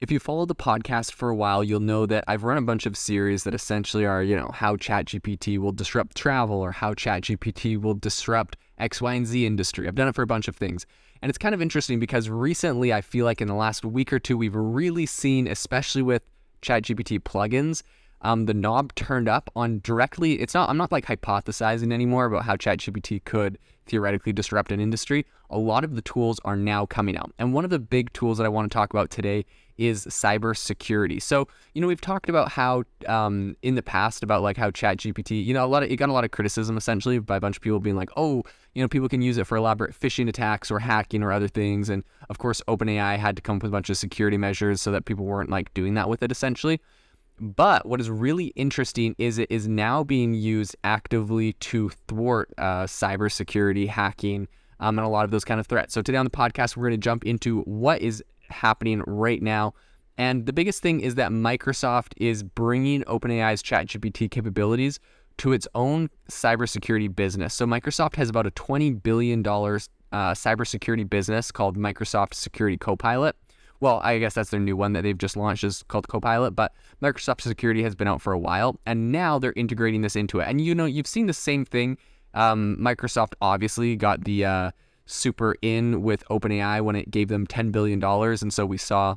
If you follow the podcast for a while, you'll know that I've run a bunch of series that essentially are, you know, how ChatGPT will disrupt travel or how ChatGPT will disrupt X, Y, and Z industry. I've done it for a bunch of things. And it's kind of interesting because recently I feel like in the last week or two, we've really seen, especially with ChatGPT plugins, um, the knob turned up on directly. It's not, I'm not like hypothesizing anymore about how ChatGPT could theoretically disrupt an industry. A lot of the tools are now coming out. And one of the big tools that I want to talk about today is cybersecurity. So, you know, we've talked about how um, in the past about like how ChatGPT, you know, a lot of it got a lot of criticism essentially by a bunch of people being like, oh, you know, people can use it for elaborate phishing attacks or hacking or other things. And of course, OpenAI had to come up with a bunch of security measures so that people weren't like doing that with it essentially. But what is really interesting is it is now being used actively to thwart uh, cybersecurity, hacking, um, and a lot of those kind of threats. So today on the podcast, we're going to jump into what is happening right now. And the biggest thing is that Microsoft is bringing OpenAI's ChatGPT capabilities to its own cybersecurity business. So Microsoft has about a $20 billion uh, cybersecurity business called Microsoft Security Copilot well, I guess that's their new one that they've just launched is called Copilot, but Microsoft Security has been out for a while, and now they're integrating this into it. And you know, you've seen the same thing. Um, Microsoft obviously got the uh, super in with OpenAI when it gave them $10 billion, and so we saw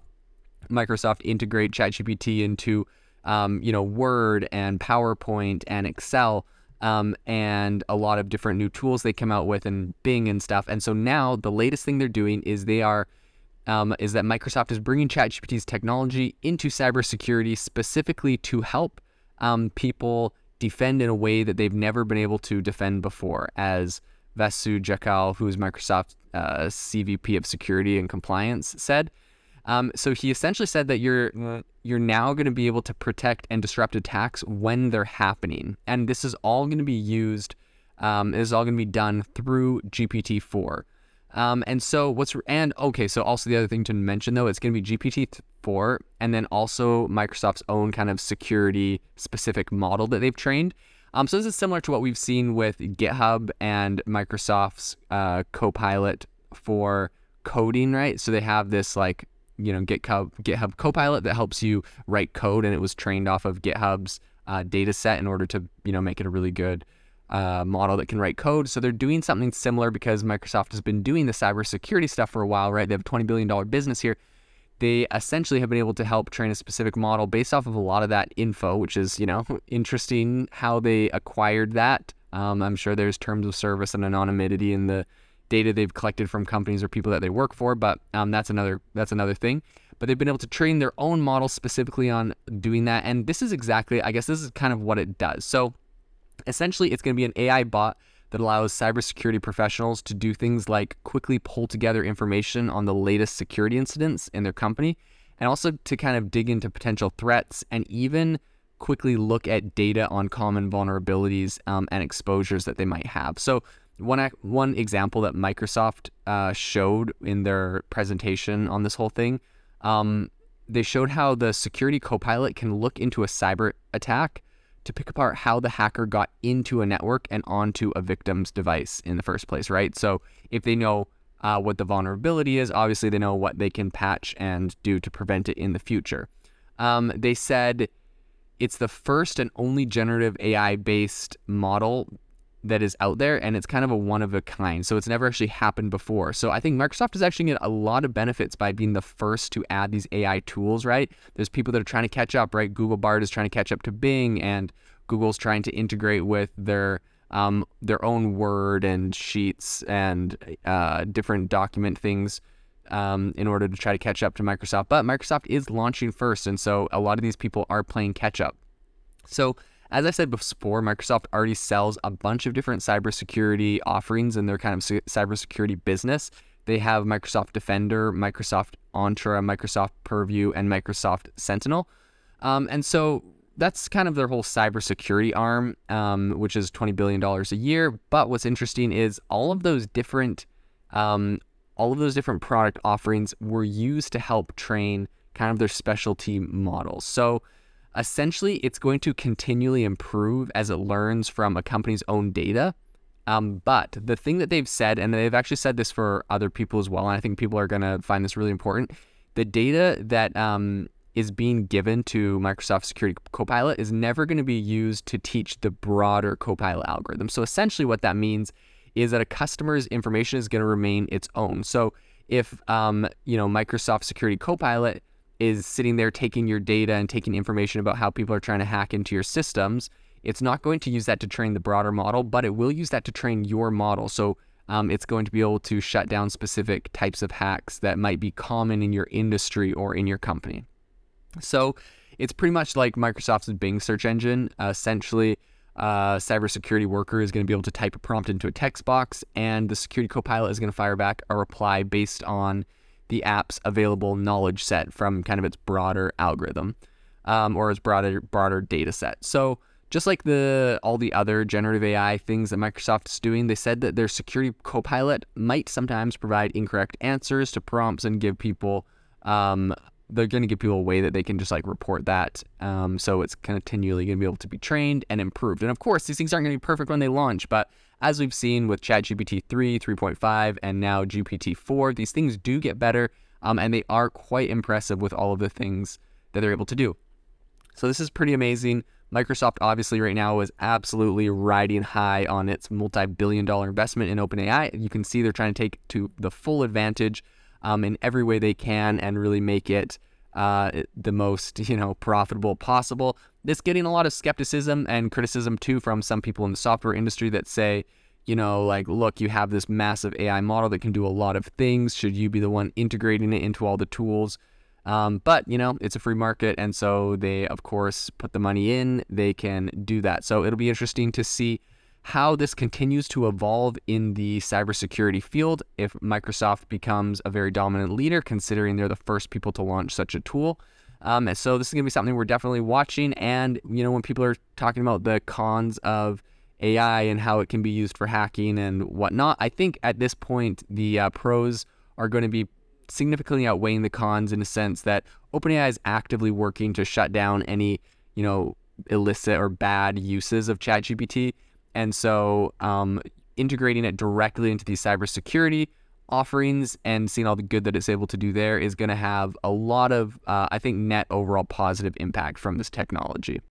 Microsoft integrate ChatGPT into, um, you know, Word and PowerPoint and Excel. Um, and a lot of different new tools they come out with and Bing and stuff. And so now the latest thing they're doing is they are um, is that Microsoft is bringing ChatGPT's technology into cybersecurity specifically to help um, people defend in a way that they've never been able to defend before. As Vasu Jakkal, who is Microsoft's uh, CVP of Security and Compliance, said. Um, so he essentially said that you're you're now going to be able to protect and disrupt attacks when they're happening, and this is all going to be used. Um, is all going to be done through GPT-4. Um, and so what's and okay, so also the other thing to mention though, it's going to be GPT four, and then also Microsoft's own kind of security specific model that they've trained. Um, so this is similar to what we've seen with GitHub and Microsoft's uh, Copilot for coding, right? So they have this like you know GitHub GitHub Copilot that helps you write code, and it was trained off of GitHub's uh, data set in order to you know make it a really good uh, model that can write code. So they're doing something similar because Microsoft has been doing the cybersecurity stuff for a while, right? They have a $20 billion business here. They essentially have been able to help train a specific model based off of a lot of that info, which is, you know, interesting how they acquired that. Um, I'm sure there's terms of service and anonymity in the data they've collected from companies or people that they work for, but um, that's another that's another thing. But they've been able to train their own model specifically on doing that, and this is exactly, I guess, this is kind of what it does. So Essentially, it's going to be an AI bot that allows cybersecurity professionals to do things like quickly pull together information on the latest security incidents in their company and also to kind of dig into potential threats and even quickly look at data on common vulnerabilities um, and exposures that they might have. So, one one example that Microsoft uh, showed in their presentation on this whole thing, um, they showed how the security copilot can look into a cyber attack to pick apart how the hacker got into a network and onto a victim's device in the first place, right? So if they know uh, what the vulnerability is, obviously they know what they can patch and do to prevent it in the future. Um, they said it's the first and only generative AI based model that is out there and it's kind of a one of a kind. So it's never actually happened before. So I think Microsoft is actually getting a lot of benefits by being the first to add these AI tools, right? There's people that are trying to catch up, right? Google Bard is trying to catch up to Bing and Google's trying to integrate with their um, their own Word and Sheets and uh, different document things um, in order to try to catch up to Microsoft. But Microsoft is launching first, and so a lot of these people are playing catch up. So as I said before, Microsoft already sells a bunch of different cybersecurity offerings in their kind of cybersecurity business. They have Microsoft Defender, Microsoft Entra, Microsoft Purview, and Microsoft Sentinel. Um, and so that's kind of their whole cybersecurity arm, um, which is $20 billion a year. But what's interesting is all of those different, um, all of those different product offerings were used to help train kind of their specialty models. So essentially it's going to continually improve as it learns from a company's own data. Um, but the thing that they've said, and they've actually said this for other people as well, and I think people are going to find this really important, the data that um, is being given to Microsoft Security Copilot is never going to be used to teach the broader Copilot algorithm. So essentially, what that means is that a customer's information is going to remain its own. So if um, you know Microsoft Security Copilot is sitting there taking your data and taking information about how people are trying to hack into your systems, it's not going to use that to train the broader model, but it will use that to train your model. So um, it's going to be able to shut down specific types of hacks that might be common in your industry or in your company. So it's pretty much like Microsoft's Bing search engine. Uh, essentially, a cybersecurity worker is going to be able to type a prompt into a text box, and the security copilot is going to fire back a reply based on the app's available knowledge set from kind of its broader algorithm um, or its broader broader data set. So just like the all the other generative AI things that Microsoft is doing, they said that their security copilot might sometimes provide incorrect answers to prompts and give people um, they're going to give people a way that they can just like report that. Um, so it's continually going to be able to be trained and improved. And of course, these things aren't going to be perfect when they launch, but as we've seen with ChatGPT 3, 3.5, and now GPT 4, these things do get better um, and they are quite impressive with all of the things that they're able to do. So this is pretty amazing. Microsoft obviously right now is absolutely riding high on its multi-billion dollar investment in OpenAI. You can see they're trying to take to the full advantage um, in every way they can and really make it uh, the most you know profitable possible. This getting a lot of skepticism and criticism too from some people in the software industry that say, you know, like, look, you have this massive AI model that can do a lot of things. Should you be the one integrating it into all the tools? Um, but you know, it's a free market, and so they, of course, put the money in. They can do that. So it'll be interesting to see how this continues to evolve in the cybersecurity field if Microsoft becomes a very dominant leader, considering they're the first people to launch such a tool. Um, so this is going to be something we're definitely watching. And you know, when people are talking about the cons of AI and how it can be used for hacking and whatnot, I think at this point the uh, pros are going to be significantly outweighing the cons in a sense that OpenAI is actively working to shut down any you know illicit or bad uses of ChatGPT and so um, integrating it directly into these cybersecurity offerings and seeing all the good that it's able to do there is going to have a lot of, uh, I think, net overall positive impact from this technology.